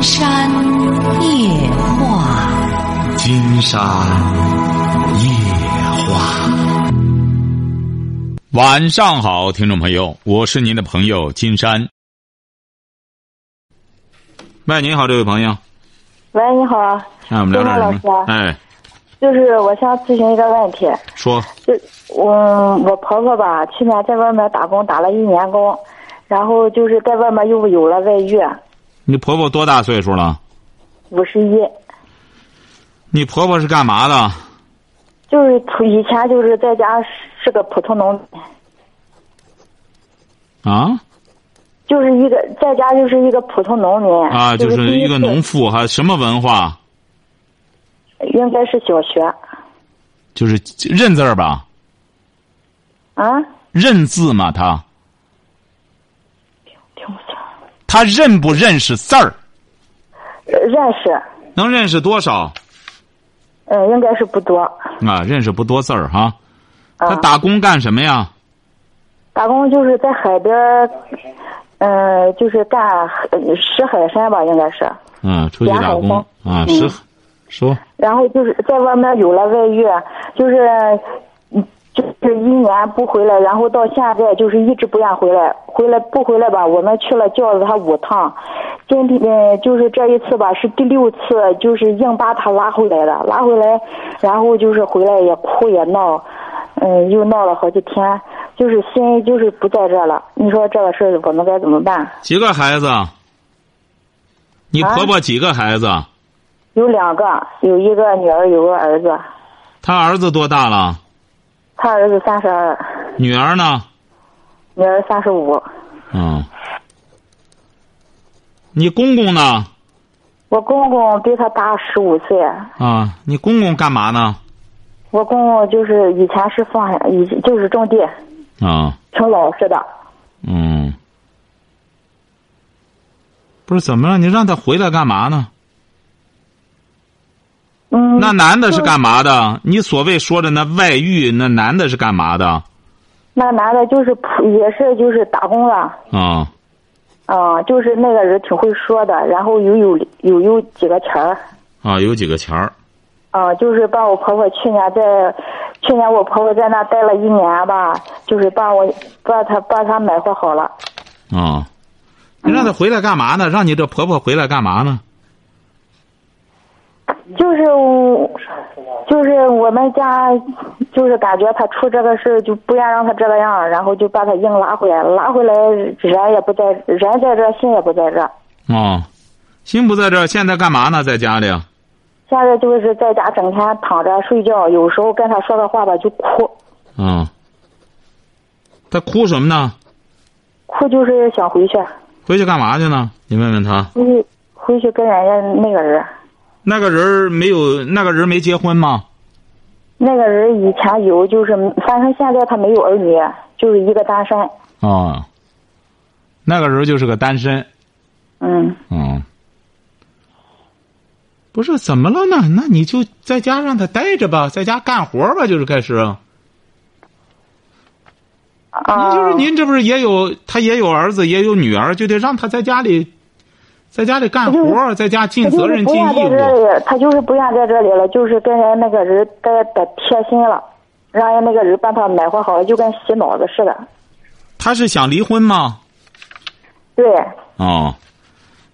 金山夜话，金山夜话。晚上好，听众朋友，我是您的朋友金山。喂，您好，这位朋友。喂，你好。哎，我们聊点什么？哎，就是我想咨询一个问题。说。就我我婆婆吧，去年在外面打工打了一年工，然后就是在外面又有了外遇。你婆婆多大岁数了？五十一。你婆婆是干嘛的？就是以前就是在家是个普通农民。啊？就是一个在家就是一个普通农民。啊，就是一个农妇，还什么文化？应该是小学。就是认字儿吧？啊？认字吗？他？听不清。他认不认识字儿？认识。能认识多少？嗯，应该是不多。啊，认识不多字儿哈。他打工干什么呀？打工就是在海边嗯，就是干拾海参吧，应该是。嗯，出去打工啊，拾，说。然后就是在外面有了外遇，就是。就是一年不回来，然后到现在就是一直不愿回来，回来不回来吧？我们去了叫了他五趟，今天就是这一次吧，是第六次，就是硬把他拉回来了，拉回来，然后就是回来也哭也闹，嗯，又闹了好几天，就是心就是不在这了。你说这个事儿我们该怎么办？几个孩子？你婆婆几个孩子？有两个，有一个女儿，有个儿子。他儿子多大了？他儿子三十二，女儿呢？女儿三十五。嗯。你公公呢？我公公比他大十五岁。啊，你公公干嘛呢？我公公就是以前是放，以就是种地。啊。挺老实的。嗯。不是怎么了？你让他回来干嘛呢？嗯，那男的是干嘛的？你所谓说的那外遇，那男的是干嘛的？那男的就是也是就是打工了。啊。啊，就是那个人挺会说的，然后有有有有几个钱儿。啊，有几个钱儿。啊，就是把我婆婆去年在，去年我婆婆在那待了一年吧，就是把我把她把她买活好了。啊，你让她回来干嘛呢？让你这婆婆回来干嘛呢？就是，就是我们家，就是感觉他出这个事就不愿让他这个样，然后就把他硬拉回来，拉回来人也不在，人在这，心也不在这。哦，心不在这，现在干嘛呢？在家里。现在就是在家整天躺着睡觉，有时候跟他说个话吧就哭。嗯。他哭什么呢？哭就是想回去。回去干嘛去呢？你问问他。回回去跟人家那个人。那个人没有，那个人没结婚吗？那个人以前有，就是反正现在他没有儿女，就是一个单身。哦，那个人就是个单身。嗯。嗯。不是怎么了呢？那你就在家让他待着吧，在家干活吧，就是开始。啊。您就是您这不是也有他也有儿子也有女儿，就得让他在家里。在家里干活，在家尽责任尽义务。他就是不愿在这里了，就是跟人那个人待的贴心了，让人那个人把他买活好了，就跟洗脑子似的。他是想离婚吗？对。哦，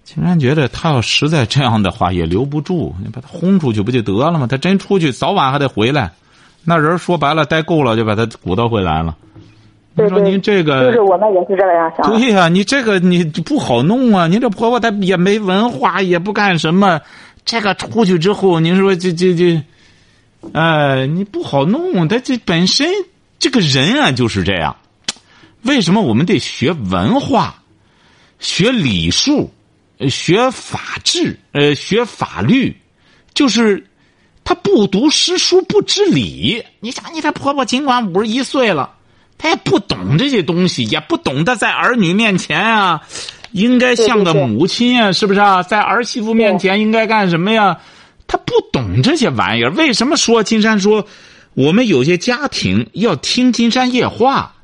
竟然觉得他要实在这样的话也留不住，你把他轰出去不就得了吗？他真出去，早晚还得回来。那人说白了，待够了就把他鼓捣回来了。你说您这个就是我们也是这样想。对呀，你这个你不好弄啊！您这婆婆她也没文化，也不干什么，这个出去之后，您说这这这，哎，你不好弄。她这本身这个人啊就是这样。为什么我们得学文化，学礼数，学法治，呃，学法律？就是他不读诗书不知礼。你想，你这婆婆尽管五十一岁了。他也不懂这些东西，也不懂得在儿女面前啊，应该像个母亲啊，是不是啊？在儿媳妇面前应该干什么呀？他不懂这些玩意儿。为什么说金山说，我们有些家庭要听金山夜话，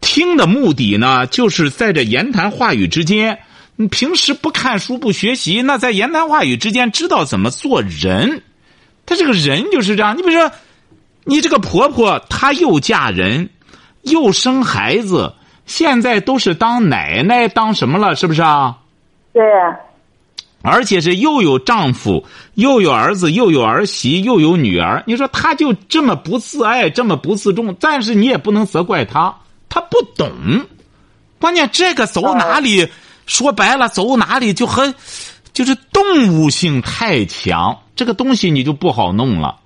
听的目的呢，就是在这言谈话语之间，你平时不看书不学习，那在言谈话语之间知道怎么做人。他这个人就是这样。你比如说，你这个婆婆，她又嫁人，又生孩子，现在都是当奶奶当什么了？是不是啊？对。而且是又有丈夫，又有儿子，又有儿媳，又有女儿。你说他就这么不自爱，这么不自重，但是你也不能责怪他，他不懂。关键这个走哪里？说白了，走哪里就和，就是动物性太强，这个东西你就不好弄了。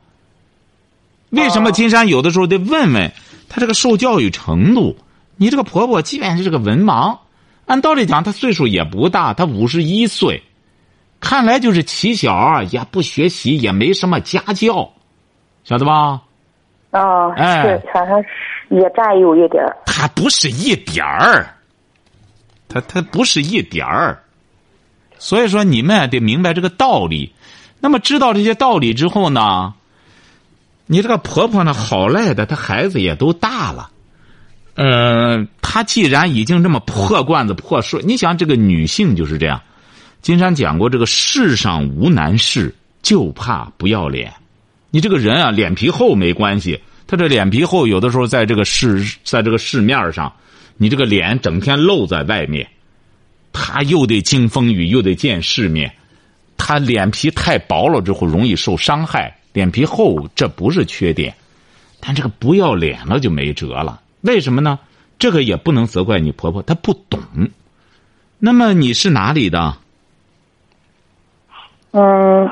为什么金山有的时候得问问他这个受教育程度？你这个婆婆，即便是这个文盲，按道理讲，她岁数也不大，她五十一岁，看来就是起小啊，也不学习，也没什么家教，晓得吧？啊，哎是，反正是也占有一点儿。他不是一点儿，他他不是一点儿，所以说你们得明白这个道理。那么知道这些道理之后呢，你这个婆婆呢，好赖的，她孩子也都大了，呃，她既然已经这么破罐子破摔，你想这个女性就是这样。金山讲过，这个世上无难事，就怕不要脸。你这个人啊，脸皮厚没关系。他这脸皮厚，有的时候在这个市，在这个市面上，你这个脸整天露在外面，他又得经风雨，又得见世面。他脸皮太薄了之后，容易受伤害。脸皮厚这不是缺点，但这个不要脸了就没辙了。为什么呢？这个也不能责怪你婆婆，她不懂。那么你是哪里的？嗯，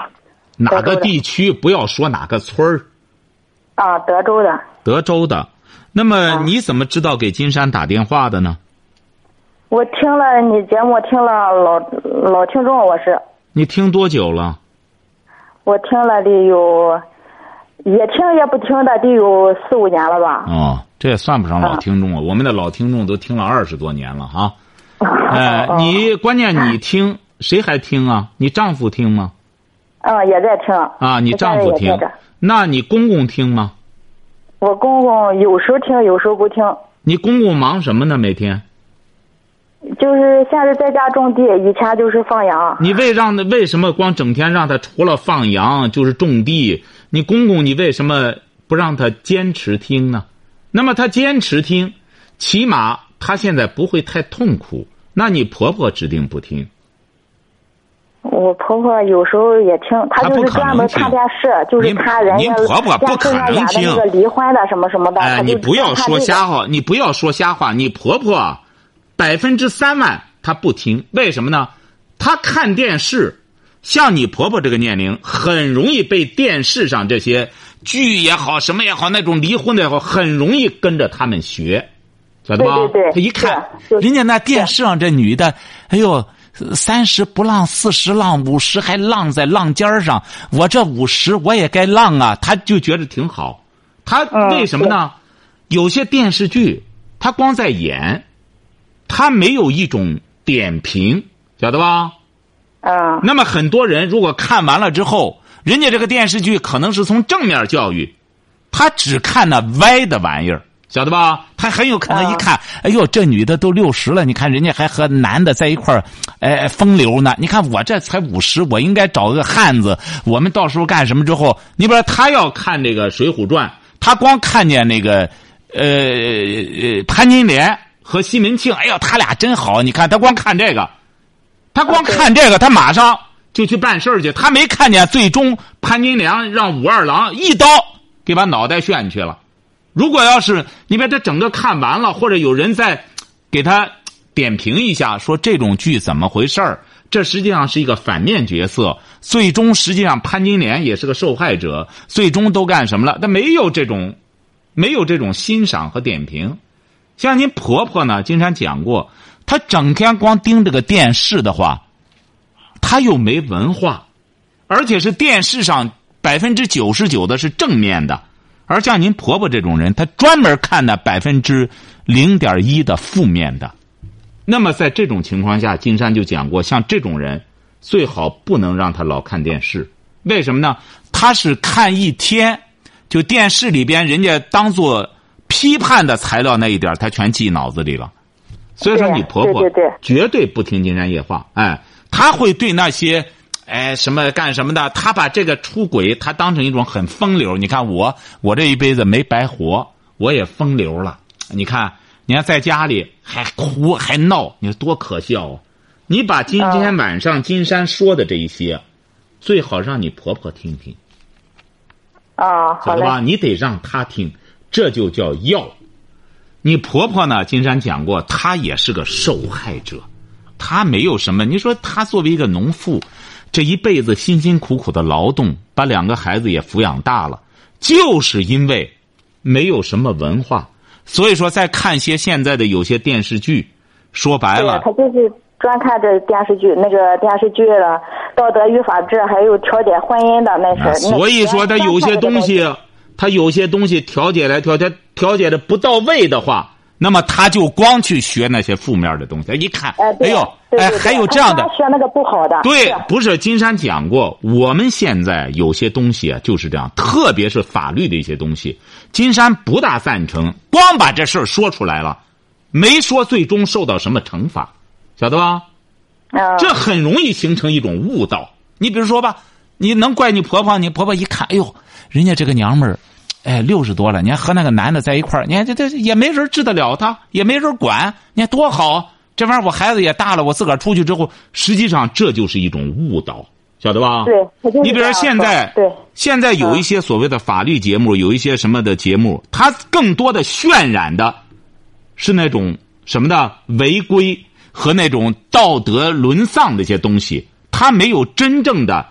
哪个地区？不要说哪个村儿。啊，德州的。德州的。那么啊你怎么知道给金山打电话的呢？我听了你节目，听了老老听众，我是你听多久了？我听了得有，也听也不听的得有四五年了吧。哦，这也算不上老听众啊。我们的老听众都听了二十多年了哈。哎、哦你关键你听，谁还听啊？你丈夫听吗？嗯也在听啊，你丈夫听。那你公公听吗？我公公有时候听，有时候不听，你公公忙什么呢？每天？就是现在在家种地，以前就是放羊。你为让他为什么光整天让他除了放羊就是种地？你公公你为什么不让他坚持听呢？那么他坚持听，起码他现在不会太痛苦。那你婆婆指定不听，我婆婆有时候也听，她就是专门看电视，就是您看人家您婆婆不可能听那个离婚的什么什么的。哎，你不要说瞎话，你不要说瞎话。你婆婆百分之三万他不听，为什么呢？他看电视，像你婆婆这个年龄，很容易被电视上这些剧也好，什么也好，那种离婚的也好，很容易跟着他们学，晓得吧？对对对她一看，人家那电视上这女的，哎呦。三十不浪，四十浪，五十还浪在浪尖上。我这五十我也该浪啊，他就觉得挺好。她嗯为什么呢？有些电视剧，他光在演，他没有一种点评，晓得吧？啊那么很多人如果看完了之后，人家这个电视剧可能是从正面教育，他只看那歪的玩意儿，晓得吧？他很有可能一看，哎呦，这女的都六十了，你看人家还和男的在一块儿，哎，风流呢。你看我这才五十，我应该找个汉子，我们到时候干什么之后，你比如说他要看这个《水浒传》，他光看见那个，呃呃，潘金莲和西门庆，哎呦，他俩真好，你看他光看这个。他光看这个，他马上就去办事儿去。他没看见最终潘金莲让武二郎一刀给把脑袋炫去了。如果要是你把这整个看完了，或者有人再给他点评一下，说这种剧怎么回事儿？这实际上是一个反面角色，最终实际上潘金莲也是个受害者，最终都干什么了？他没有这种，没有这种欣赏和点评。像您婆婆呢，经常讲过，她整天光盯着个电视的话，她又没文化，而且是电视上百分之九十九的是正面的，而像您婆婆这种人，她专门看那百分之零点一的负面的。那么在这种情况下，金山就讲过，像这种人最好不能让他老看电视。为什么呢？他是看一天，就电视里边人家当做批判的材料那一点儿他全记脑子里了。所以说你婆婆绝对不听金山夜话，哎，她会对那些。哎，什么干什么的？她把这个出轨，她当成一种很风流。你看我，我这一辈子没白活，我也风流了。你看，你看在家里还哭还闹，你说多可笑啊！你把今天晚上金山说的这一些，最好让你婆婆听听，啊，好嘞，晓得吧？你得让她听，这就叫要。你婆婆呢？金山讲过，她也是个受害者，她没有什么。你说她作为一个农妇，这一辈子辛辛苦苦的劳动，把两个孩子也抚养大了，就是因为没有什么文化，所以说在看些现在的有些电视剧，说白了，他就是专看这电视剧，那个电视剧了《道德与法治》，还有调解婚姻的那啊是。所以说他有些东西他有些东西调解来调解调解的不到位的话，那么他就光去学那些负面的东西。一看，哎，对呦，哎，还有这样的他，学那个不好的。对，不是金山讲过，我们现在有些东西啊就是这样，特别是法律的一些东西，金山不大赞成，光把这事儿说出来了，没说最终受到什么惩罚，晓得吧？嗯，这很容易形成一种误导。你比如说吧，你能怪你婆婆？你婆婆一看，哎呦，人家这个娘们儿，哎，六十多了，你还和那个男的在一块儿，你看这这也没人治得了她，也没人管，你看多好。这玩意儿我孩子也大了，我自个儿出去之后，实际上这就是一种误导，晓得吧？对你比如说现在，对现在有一些所谓的法律节目，有一些什么的节目，它更多的渲染的是那种什么的违规和那种道德沦丧的一些东西，它没有真正的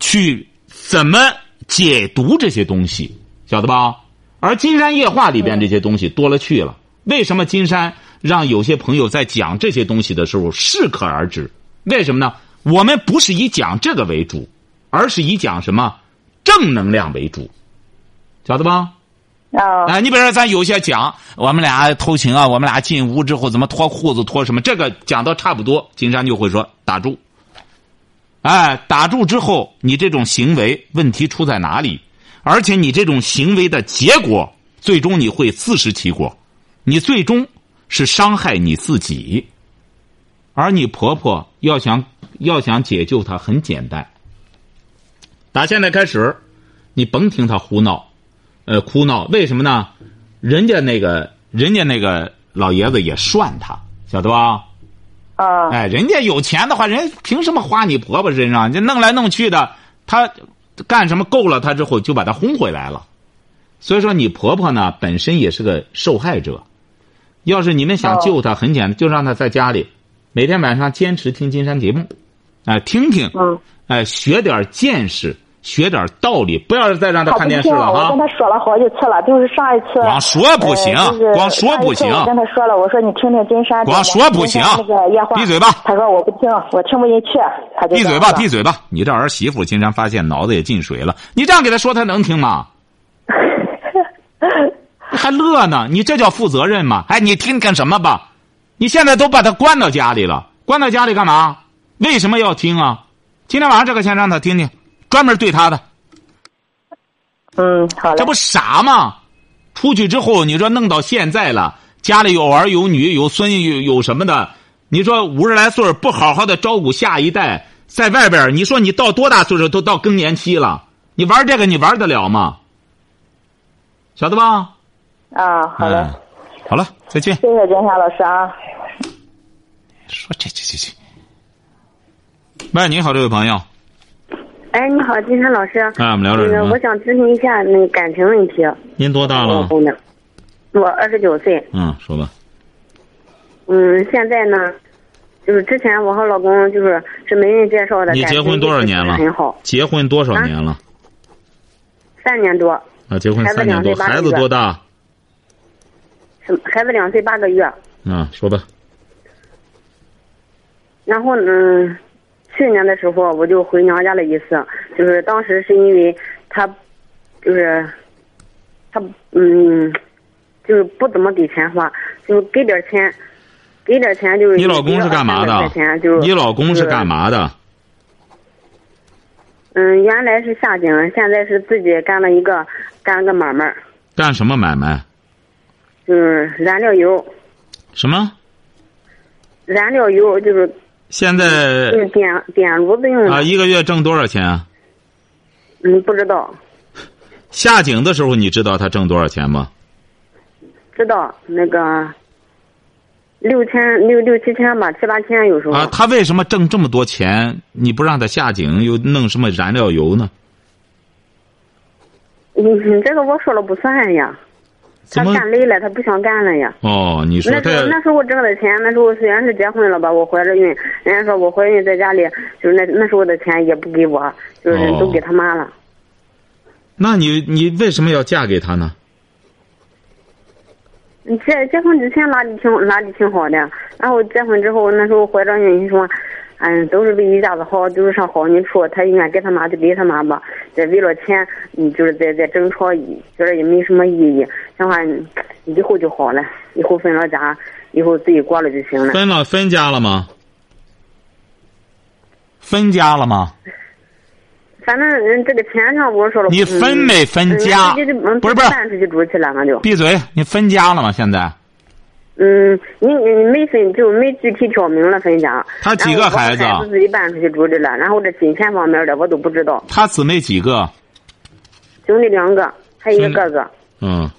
去怎么解读这些东西，晓得吧？而《金山夜话》里边这些东西多了去了。为什么金山让有些朋友在讲这些东西的时候适可而止？为什么呢？我们不是以讲这个为主，而是以讲什么正能量为主，晓得吧？啊，哎，你比如说，咱有些讲我们俩偷情啊，我们俩进屋之后怎么脱裤子脱什么，这个讲到差不多，金山就会说打住。哎，打住之后，你这种行为问题出在哪里？而且你这种行为的结果，最终你会自食其果，你最终是伤害你自己。而你婆婆要想要想解救她，很简单。打现在开始，你甭听她胡闹。呃，哭闹，为什么呢？人家那个，人家那个老爷子也涮他，晓得吧？啊，哎，人家有钱的话，人凭什么花你婆婆身上？这弄来弄去的，他干什么够了他之后，就把他轰回来了。所以说，你婆婆呢本身也是个受害者。要是你们想救她，很简单，就让她在家里每天晚上坚持听金山节目，哎，听听，嗯，哎，学点见识，学点道理，不要再让他看电视了哈我跟。他说了好几次了，就是上一次。光说不行呃就是光说不行我跟他说了，我说你听听金山。光说不行那个夜话。闭嘴吧他说我不听，我听不进去。他就闭嘴吧，闭嘴。吧！你这儿媳妇经常发现脑子也进水了，你这样给他说，他能听吗？还乐呢？你这叫负责任吗？哎，你听干什么吧？你现在都把他关到家里了，关到家里干嘛？为什么要听啊？今天晚上这个先让他听听，专门对他的，嗯，好嘞这。不傻吗？出去之后，你说弄到现在了，家里有儿有女有孙有有什么的，你说五十来岁儿不好好的照顾下一代，在外边你说你到多大岁数都到更年期了，你玩这个你玩得了吗？晓得吧？啊，好了。嗯，好了，再见。谢谢金山老师啊。说这这这这。喂，你好，这位朋友，哎，你好，金山老师。啊，我们聊点那个，我？想咨询一下那个感情问题。您多大了？我老我二十九岁。嗯，说吧。嗯，现在呢，就是之前我和老公就是是媒人介绍的。你结婚多少年了很好，结婚多少年了？三年多，啊，结婚三年多，孩子多大？是孩子两岁八个月。啊，说吧。然后嗯，去年的时候我就回娘家了一次，就是当时是因为他，就是他嗯，就是不怎么给钱花，就是给点钱，给点钱就是你老公是干嘛的钱就是？你老公是干嘛？嘛的？嗯，原来是下井，现在是自己干了一个干了个买卖，干什么买卖？就是燃料油，什么？燃料油就是现在就是点点炉子用的。啊，一个月挣多少钱啊？嗯，不知道，下井的时候你知道他挣多少钱吗？知道那个六千六六七千吧，七八千有时候。啊，他为什么挣这么多钱？你不让他下井，又弄什么燃料油呢？嗯，这个我说了不算呀。他？干累了，他不想干了呀。哦，你说他那时候那时候我挣的钱，那时候虽然是结婚了吧，我怀着孕，人家说我怀孕在家里，就是那那时候的钱也不给我，就是哦都给他妈了。那你你为什么要嫁给他呢？结结婚之前哪里挺哪里挺好的，然后结婚之后那时候怀着孕，你说，嗯，都是为一家子好，就是上好人处，他应该给他妈就给他妈吧，再为了钱，嗯，就是在在争吵，觉得也没什么意义，想话嗯以后就好了，以后分了家，以后自己过了就行了。分了分家了吗？分家了吗？反正嗯，这个钱上我说了，你分没分家不是不是搬出去住去了，那就。闭嘴！你分家了吗？现在嗯，你你没分就没具体挑明了分家。他几个孩子啊孩子自己搬出去住的了，然后这金钱方面的我都不知道。他姊妹几个？兄弟两个，还有一个哥哥。嗯，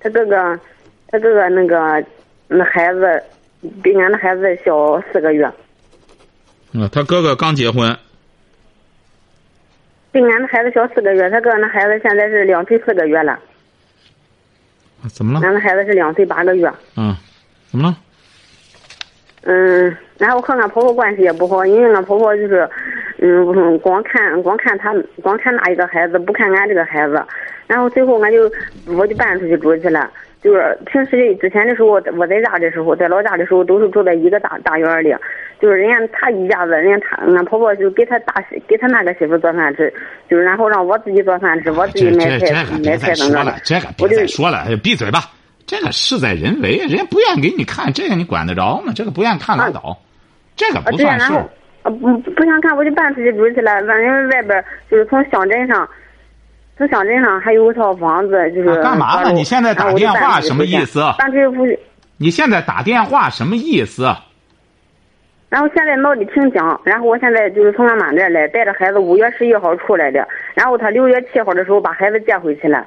他哥哥，他哥哥那个那孩子比俺的孩子小四个月，嗯，他哥哥刚结婚。比俺的孩子小四个月。他哥哥那孩子现在是两岁四个月了，啊怎么了？两个孩子是两岁八个月。嗯，怎么了？嗯，然后和俺婆婆关系也不好，因为俺婆婆就是，嗯，光看光看她光看那一个孩子，不看俺这个孩子。然后最后俺就我就搬出去住去了。就是平时之前的时候，我在家的时候，在老家的时候，都是住在一个大大院里。就是人家他一家子，人家他俺婆婆就给他大媳给他那个媳妇做饭吃，就是然后让我自己做饭吃，我自己这买菜买菜等等的，。了这个别再说了，哎闭嘴吧。这个事在人为，人家不愿给你看，这个你管得着吗？这个不愿看拉倒，这个不算事儿然后。啊不不想看，我就搬出去住去了。反正外边就是从乡镇上，从乡镇上还有一套房子，就是、啊干嘛呢你现在打电话什么意思搬出去住去，你现在打电话什么意思？然后现在闹得挺僵。然后我现在就是从俺妈这来，带着孩子五月十一号出来的，然后他六月七号的时候把孩子接回去了。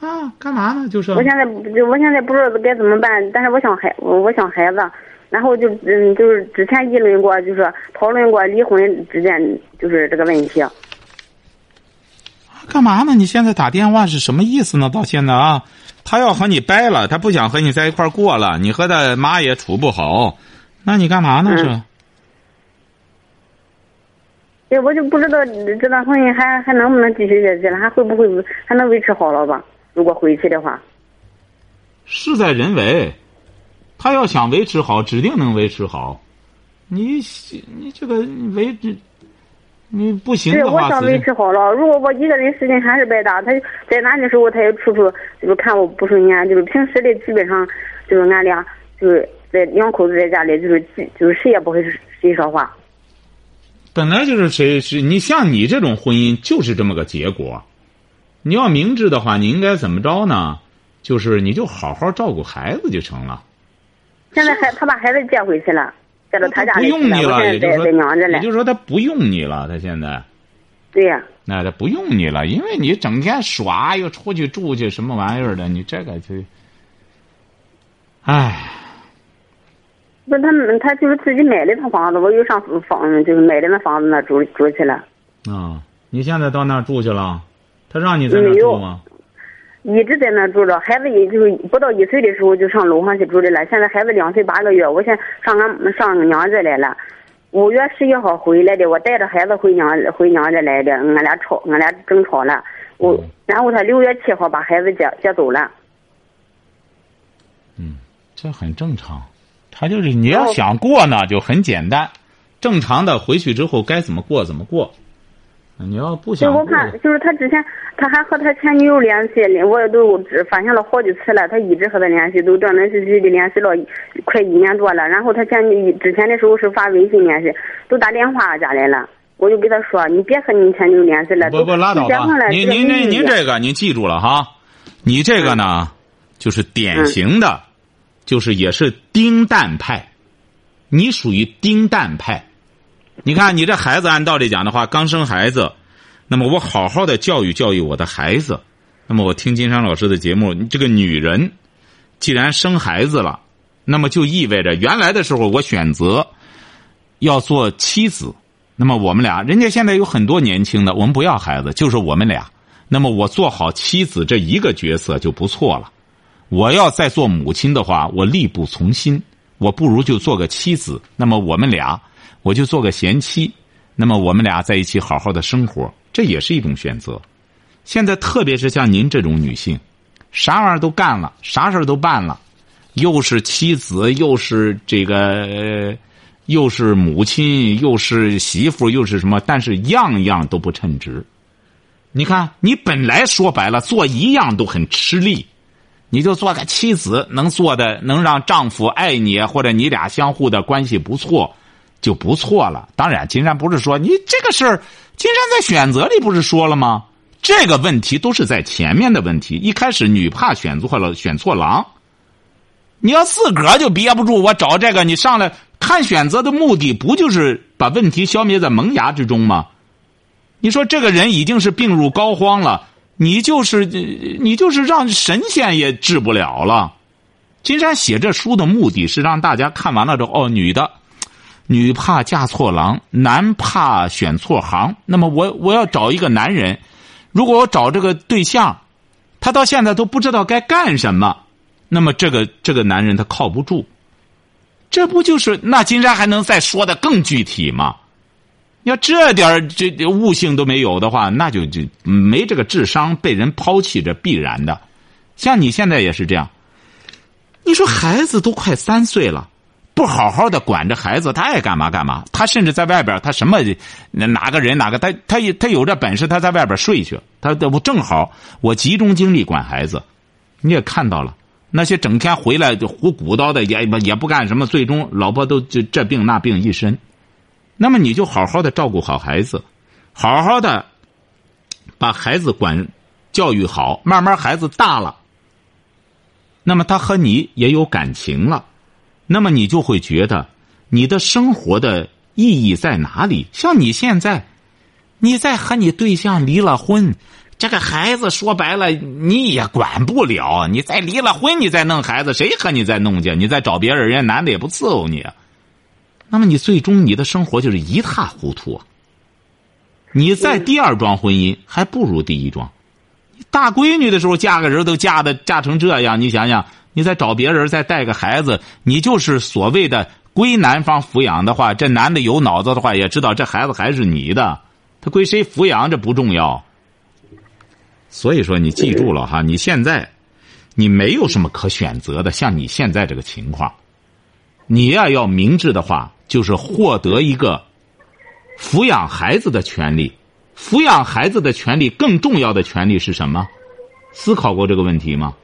啊，干嘛呢？就是我现在就我现在不知道该怎么办，但是我想孩我我想孩子，然后就嗯就是之前议论过，就是讨论过离婚之间就是这个问题。干嘛呢？你现在打电话是什么意思呢？到现在啊，他要和你掰了，他不想和你在一块儿过了，你和他妈也处不好，那你干嘛呢？嗯是？对，我就不知道这段婚姻还还能不能继续下去了，还会不会还能维持好了吧？如果回去的话，事在人为，他要想维持好，指定能维持好。你你这个维持，你不行对，的话，我想维持好了。如果我一个人时间还是白搭，他在哪的时候他也处处就是看我不顺眼，就是平时的基本上就是俺俩就是在两口子在家里就是就是谁也不会谁说话。本来就是谁是你像你这种婚姻就是这么个结果。你要明智的话，你应该怎么着呢？就是你就好好照顾孩子就成了。现在还他把孩子接回去了，不。用你了，也就是说，他不用你了，他现在。对呀、那他不用你了，因为你整天耍又出去住去什么玩意儿的，你这个就，唉，不他们，他就是自己买的套房子，我又上房就是买的那房子那住住去了。啊，你现在到那儿住去了，他让你在那住吗？一直在那住着，孩子也就是不到一岁的时候就上楼上去住的了。现在孩子两岁八个月，我先上俺上娘家来了。五月十一号回来的，我带着孩子回娘回娘家来的，俺俩吵，俺俩争吵了。我嗯然后他六月七号把孩子接接走了。嗯，这很正常。他就是你要想过呢，就很简单，正常的回去之后该怎么过怎么过。你要不就我，看就是他之前他还和他前女友联系，我也都只发现了好几次了，他一直和他联系，都断断续续的联系了快一年多了。然后他前女之前的时候是发微信联系，都打电话家来了。我就给他说，你别和你前女友联系了，不不拉倒吧。您您这您没意义这个您记住了哈，你这个呢，就是典型的，就是也是丁蛋派。你属于丁蛋派。你看，你这孩子按道理讲的话，刚生孩子，那么我好好的教育教育我的孩子。那么我听金山老师的节目，这个女人既然生孩子了，那么就意味着原来的时候我选择要做妻子。那么我们俩，人家现在有很多年轻的，我们不要孩子，就是我们俩。那么我做好妻子这一个角色就不错了。我要再做母亲的话，我力不从心，我不如就做个妻子。那么我们俩，我就做个贤妻。那么我们俩在一起好好的生活，这也是一种选择。现在特别是像您这种女性，啥玩意儿都干了，啥事儿都办了，又是妻子，又是这个。又是母亲，又是媳妇，又是什么？但是样样都不称职。你看，你本来说白了做一样都很吃力，你就做个妻子，能做的能让丈夫爱你，或者你俩相互的关系不错，就不错了。当然，金山不是说你这个事儿，金山在选择里不是说了吗？这个问题都是在前面的问题。一开始女怕选错了，选错郎。你要自个儿就憋不住，我找这个，你上来。看选择的目的不就是把问题消灭在萌芽之中吗？你说这个人已经是病入膏肓了，你就是你就是让神仙也治不了了。金山写这书的目的是让大家看完了之后，哦，女的，女怕嫁错郎，男怕选错行。那么我我要找一个男人，如果我找这个对象，他到现在都不知道该干什么，那么这个这个男人他靠不住。这不就是那金山还能再说的更具体吗？要这点这悟性都没有的话，那就就没这个智商，被人抛弃这必然的。像你现在也是这样。你说孩子都快三岁了，不好好的管着孩子，他爱干嘛干嘛。他甚至在外边，他什么哪个人哪个他他他有这本事，他在外边睡去。他我正好我集中精力管孩子，你也看到了。那些整天回来就胡鼓捣的也也不干什么，最终老婆都就这病那病一身。那么你就好好的照顾好孩子，好好的把孩子管教育好，慢慢孩子大了，那么他和你也有感情了，那么你就会觉得你的生活的意义在哪里？像你现在，你在和你对象离了婚。这个孩子说白了，你也管不了。你再离了婚，你再弄孩子，谁和你再弄去？你再找别人，人家男的也不伺候你。那么你最终你的生活就是一塌糊涂。你在第二桩婚姻还不如第一桩。大闺女的时候嫁个人都嫁的嫁成这样，你想想，你再找别人再带个孩子，你就是所谓的归男方抚养的话，这男的有脑子的话也知道这孩子还是你的，他归谁抚养这不重要。所以说，你记住了哈，你现在，你没有什么可选择的。像你现在这个情况，你要要明智的话，就是获得一个抚养孩子的权利。抚养孩子的权利，更重要的权利是什么？思考过这个问题吗？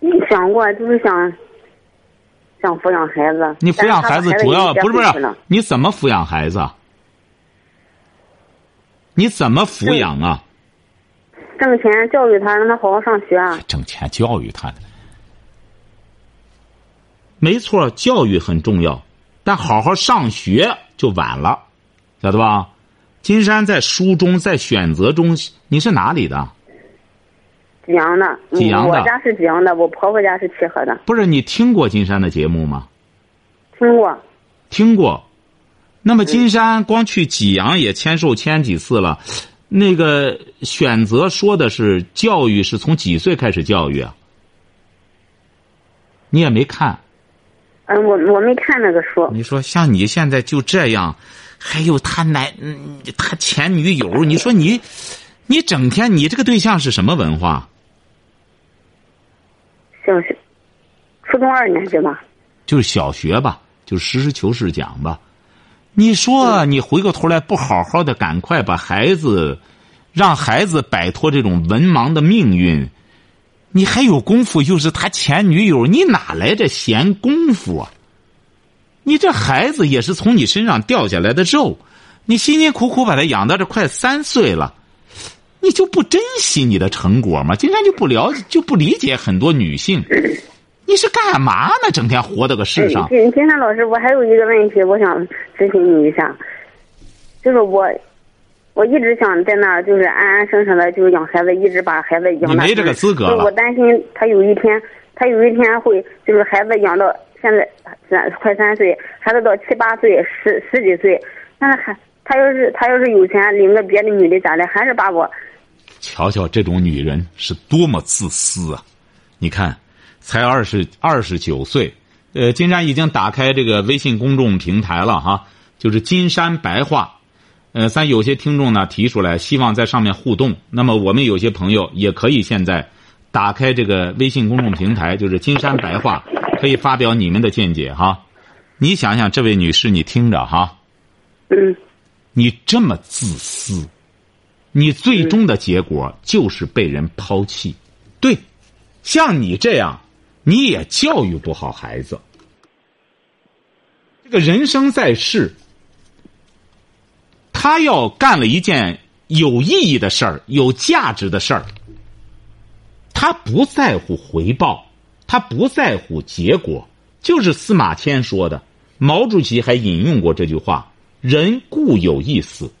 你想过，就是想想抚养孩子。你抚养孩子主要不是不是？你怎么抚养孩子？你怎么抚养啊？挣钱教育他，让他好好上学。挣钱教育他的，没错，教育很重要，但好好上学就晚了，晓得吧？金山在书中，在选择中，你是哪里的？济阳的。济阳的。我家是济阳的，我婆婆家是齐河的。不是你听过金山的节目吗？听过。听过。那么金山光去济阳也签售签几次了，那个选择说的是教育是从几岁开始教育啊？你也没看？嗯，我我没看那个书。你说像你现在就这样，还有他男他前女友，你说你你整天你这个对象是什么文化？小学，初中二年级吧。就是小学吧，就实事求是讲吧。你说，你回过头来不好好的，赶快把孩子，让孩子摆脱这种文盲的命运，你还有功夫？又是他前女友，你哪来这闲工夫啊？你这孩子也是从你身上掉下来的肉，你辛辛苦苦把他养到这快三岁了，你就不珍惜你的成果吗？经常就不了解，就不理解很多女性。你是干嘛呢？整天活在个世上。金金山老师，我还有一个问题，我想咨询你一下，就是我，我一直想在那儿，就是安安生生的，就是养孩子，一直把孩子养大。你没这个资格了。我担心他有一天，他有一天会，就是孩子养到现在三快三岁，孩子到七八岁、十十几岁，那还他要是他要是有钱，领个别的女的咋的，还是把我。瞧瞧这种女人是多么自私啊！你看。才二十二十九岁，呃，金山已经打开这个微信公众平台了哈，就是金山白话，呃，咱有些听众呢提出来希望在上面互动，那么我们有些朋友也可以现在打开这个微信公众平台，就是金山白话，可以发表你们的见解哈。你想想，这位女士，你听着哈，嗯，你这么自私，你最终的结果就是被人抛弃，对，像你这样。你也教育不好孩子。这个人生在世，他要干了一件有意义的事儿、有价值的事儿，他不在乎回报，他不在乎结果。就是司马迁说的，毛主席还引用过这句话：“人固有一死，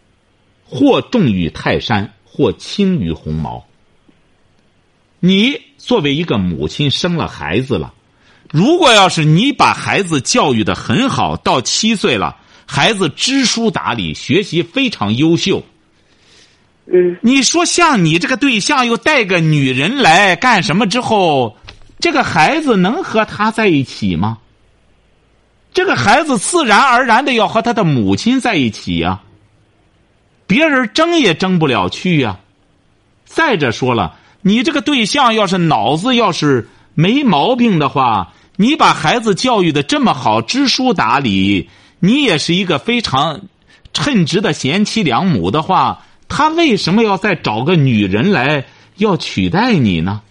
或重于泰山，或轻于鸿毛。”你作为一个母亲生了孩子了，如果要是你把孩子教育的很好，到七岁了，孩子知书达理，学习非常优秀。嗯，你说像你这个对象又带个女人来干什么之后，这个孩子能和他在一起吗？这个孩子自然而然的要和他的母亲在一起呀，别人争也争不了去呀。再者说了。你这个对象要是脑子要是没毛病的话，你把孩子教育的这么好，知书达理，你也是一个非常称职的贤妻良母的话，他为什么要再找个女人来要取代你呢？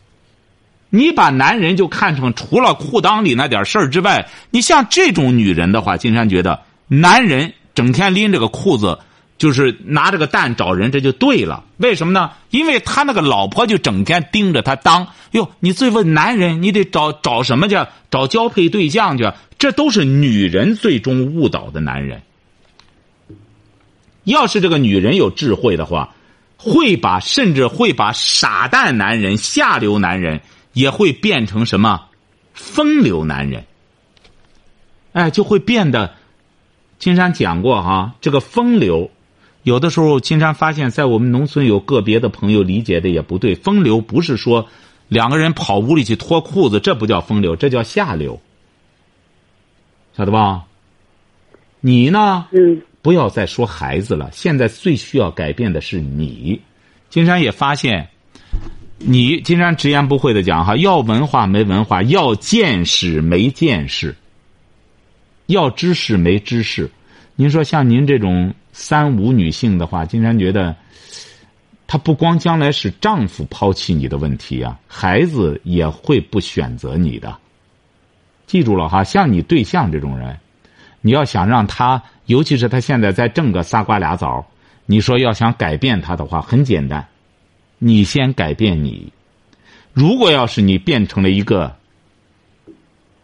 你把男人就看成除了裤裆里那点事儿之外，你像这种女人的话，金山觉得男人整天拎着个裤子。就是拿这个蛋找人，这就对了。为什么呢？因为他那个老婆就整天盯着他当哟。你最问男人，你得找找什么去？找交配对象去？这都是女人最终误导的男人。要是这个女人有智慧的话，会把甚至会把傻蛋男人、下流男人也会变成什么风流男人。哎，就会变得。金山讲过哈，这个风流。有的时候，金山发现，在我们农村有个别的朋友理解的也不对。风流不是说两个人跑屋里去脱裤子，这不叫风流，这叫下流，晓得吧？你呢？嗯。不要再说孩子了，现在最需要改变的是你。金山也发现，你金山直言不讳的讲哈，要文化没文化，要见识没见识，要知识没知识。您说像您这种。三无女性的话，金山觉得，她不光将来是丈夫抛弃你的问题啊，孩子也会不选择你的。记住了哈，像你对象这种人，你要想让他，尤其是他现在在挣个仨瓜俩枣，你说要想改变他的话，很简单，你先改变你。如果要是你变成了一个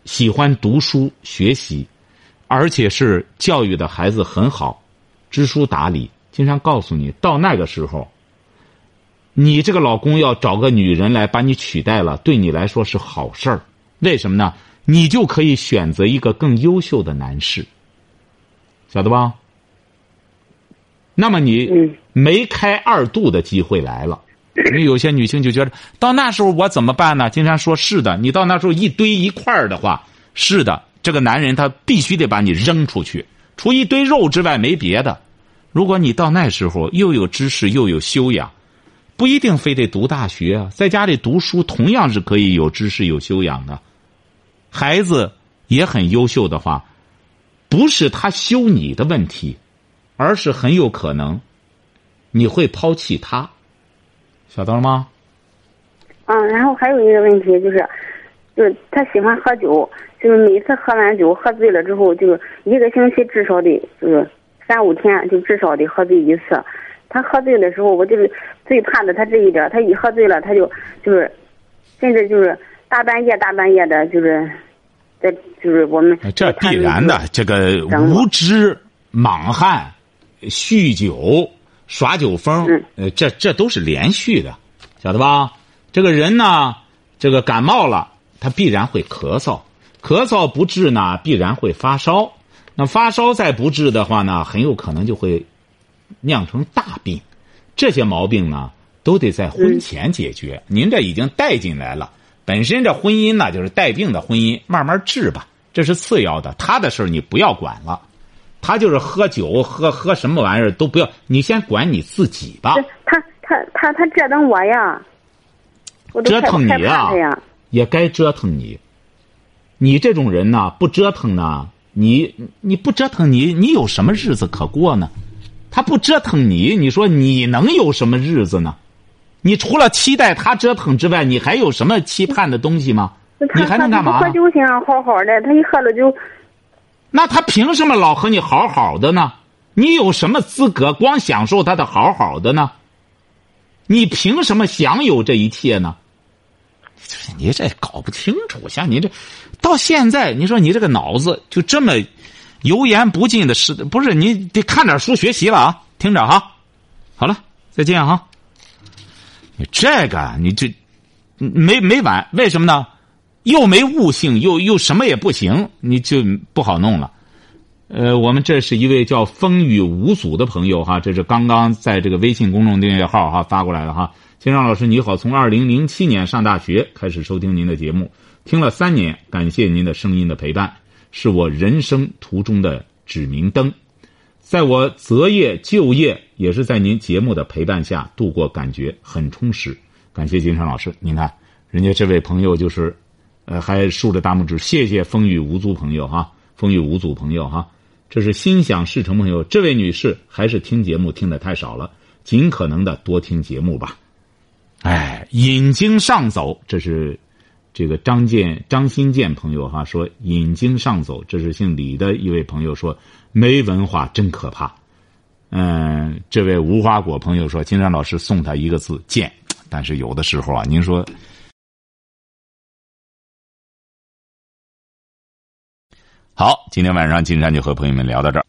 喜欢读书学习，而且是教育的孩子很好。知书达理，经常告诉你，到那个时候，你这个老公要找个女人来把你取代了，对你来说是好事儿。为什么呢？你就可以选择一个更优秀的男士，晓得吧？那么你没开二度的机会来了。因为有些女性就觉得，到那时候我怎么办呢？经常说是的，你到那时候一堆一块儿的话，是的，这个男人他必须得把你扔出去，除一堆肉之外没别的。如果你到那时候又有知识又有修养，不一定非得读大学啊，在家里读书同样是可以有知识有修养的。孩子也很优秀的话，不是他修你的问题，而是很有可能你会抛弃他，晓得了吗？嗯，然后还有一个问题就是，就是他喜欢喝酒，就是每次喝完酒喝醉了之后，就是一个星期至少得就是。三五天就至少得喝醉一次，他喝醉的时候，我就是最怕的他这一点。他一喝醉了，他就就是，甚至就是大半夜大半夜的，就是，在就是我们这必然的，这个无知、莽汉、酗酒、耍酒疯，嗯呃，这这都是连续的，晓得吧？这个人呢，这个感冒了，他必然会咳嗽，咳嗽不治呢，必然会发烧。那发烧再不治的话呢，很有可能就会酿成大病。这些毛病呢，都得在婚前解决。您这已经带进来了，本身这婚姻呢就是带病的婚姻，慢慢治吧，这是次要的。他的事儿你不要管了，他就是喝酒喝喝什么玩意儿都不要，你先管你自己吧。他他他他折腾我呀，我折腾你呀。也该折腾你。你这种人呢，不折腾呢，你你不折腾你，你有什么日子可过呢？他不折腾你，你说你能有什么日子呢？你除了期待他折腾之外，你还有什么期盼的东西吗？你还能干嘛不喝酒行好好的，他一喝了就，那他凭什么老和你好好的呢？你有什么资格光享受他的好好的呢？你凭什么享有这一切呢？你这搞不清楚，像你这，到现在你说你这个脑子就这么油盐不进的是不是？你得看点书学习了啊！听着哈，好了，再见哈。你这个你这没没完，为什么呢？又没悟性，又又什么也不行，你就不好弄了。呃，我们这是一位叫风雨无阻的朋友哈，这是刚刚在这个微信公众订阅号哈发过来的哈。金尚老师你好，从二零零七年上大学开始收听您的节目，听了三年，感谢您的声音的陪伴，是我人生途中的指明灯。在我择业就业，也是在您节目的陪伴下度过，感觉很充实。感谢金山老师，您看，人家这位朋友就是，呃，还竖着大拇指，谢谢风雨无阻朋友哈，风雨无阻朋友哈，这是心想事成朋友。这位女士还是听节目听的太少了，尽可能的多听节目吧。哎，引经上走，这是这个张建张新建朋友哈说引经上走，这是姓李的一位朋友说没文化真可怕。嗯，这位无花果朋友说金山老师送他一个字贱，但是有的时候啊，您说。好，今天晚上金山就和朋友们聊到这儿。